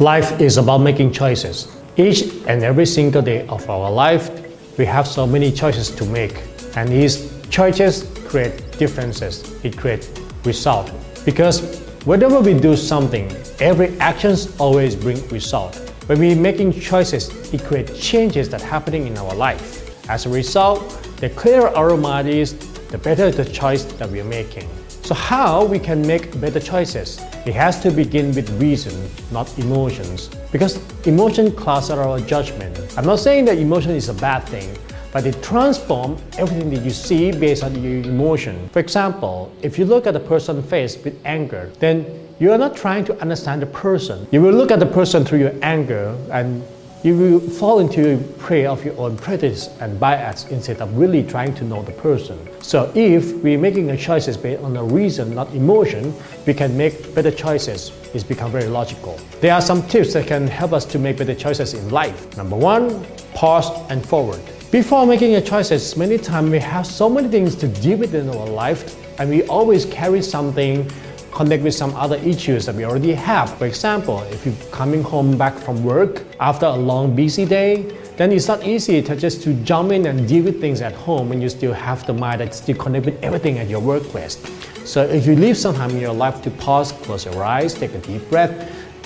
Life is about making choices. Each and every single day of our life, we have so many choices to make. And these choices create differences. It creates result. Because whenever we do something, every actions always bring result. When we're making choices, it creates changes that happening in our life. As a result, the clearer our mind is, the better the choice that we are making. So how we can make better choices? It has to begin with reason, not emotions. Because emotion clouds our judgment. I'm not saying that emotion is a bad thing, but it transforms everything that you see based on your emotion. For example, if you look at a person's face with anger, then you are not trying to understand the person. You will look at the person through your anger and you will fall into prey of your own prejudice and bias instead of really trying to know the person. So if we're making a choices based on a reason, not emotion, we can make better choices. It's become very logical. There are some tips that can help us to make better choices in life. Number one, pause and forward. Before making a choices, many times we have so many things to deal with in our life and we always carry something connect with some other issues that we already have. For example, if you're coming home back from work after a long busy day, then it's not easy to just to jump in and deal with things at home when you still have the mind that still connect with everything at your workplace. So if you leave some time in your life to pause, close your eyes, take a deep breath,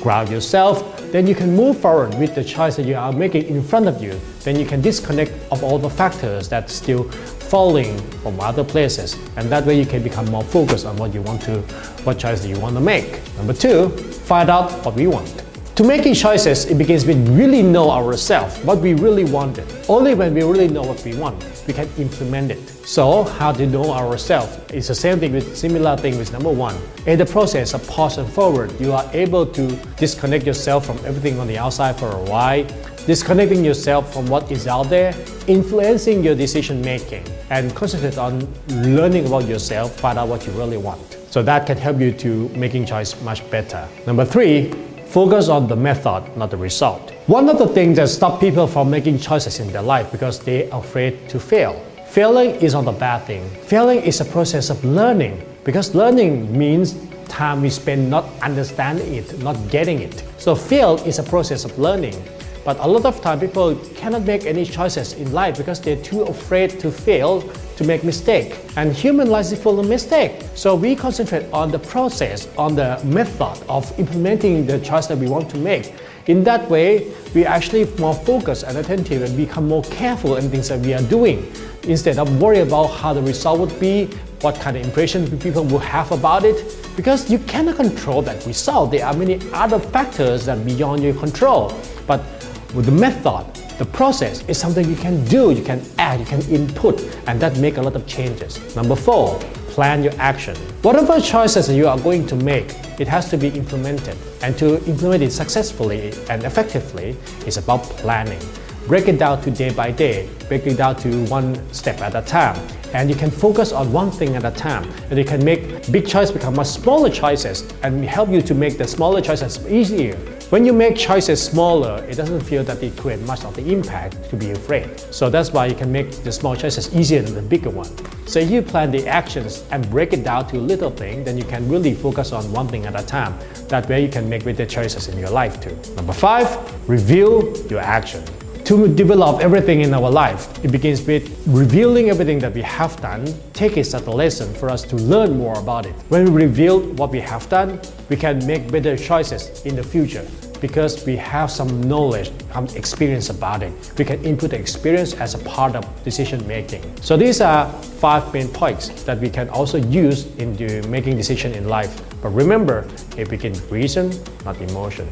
ground yourself, then you can move forward with the choice that you are making in front of you. Then you can disconnect of all the factors that still falling from other places. And that way you can become more focused on what you want to, what choice that you want to make. Number two, find out what we want. To making choices, it begins with really know ourselves, what we really wanted. Only when we really know what we want, we can implement it. So, how to know ourselves? It's the same thing with similar thing with number one. In the process of pause and forward, you are able to disconnect yourself from everything on the outside for a while, disconnecting yourself from what is out there, influencing your decision making, and concentrate on learning about yourself, find out what you really want. So that can help you to making choice much better. Number three, Focus on the method, not the result. One of the things that stop people from making choices in their life because they're afraid to fail. Failing is not a bad thing. Failing is a process of learning because learning means time we spend not understanding it, not getting it. So fail is a process of learning. But a lot of time people cannot make any choices in life because they're too afraid to fail, to make mistake. And human life is full of mistake. So we concentrate on the process, on the method of implementing the choice that we want to make. In that way, we actually more focused and attentive and become more careful in things that we are doing. Instead of worry about how the result would be, what kind of impression people will have about it, because you cannot control that result. There are many other factors that beyond your control. But with the method, the process is something you can do, you can add, you can input, and that make a lot of changes. Number four, plan your action. Whatever choices you are going to make, it has to be implemented. And to implement it successfully and effectively is about planning. Break it down to day by day, break it down to one step at a time. And you can focus on one thing at a time. And you can make big choices become much smaller choices and help you to make the smaller choices easier. When you make choices smaller, it doesn't feel that it creates much of the impact to be afraid. So that's why you can make the small choices easier than the bigger one. So if you plan the actions and break it down to little thing, then you can really focus on one thing at a time. That way you can make better choices in your life too. Number five, review your action. To develop everything in our life, it begins with revealing everything that we have done, take it as a lesson for us to learn more about it. When we reveal what we have done, we can make better choices in the future because we have some knowledge, some experience about it. We can input the experience as a part of decision making. So these are five main points that we can also use into making decision in life. But remember, it begins reason, not emotion.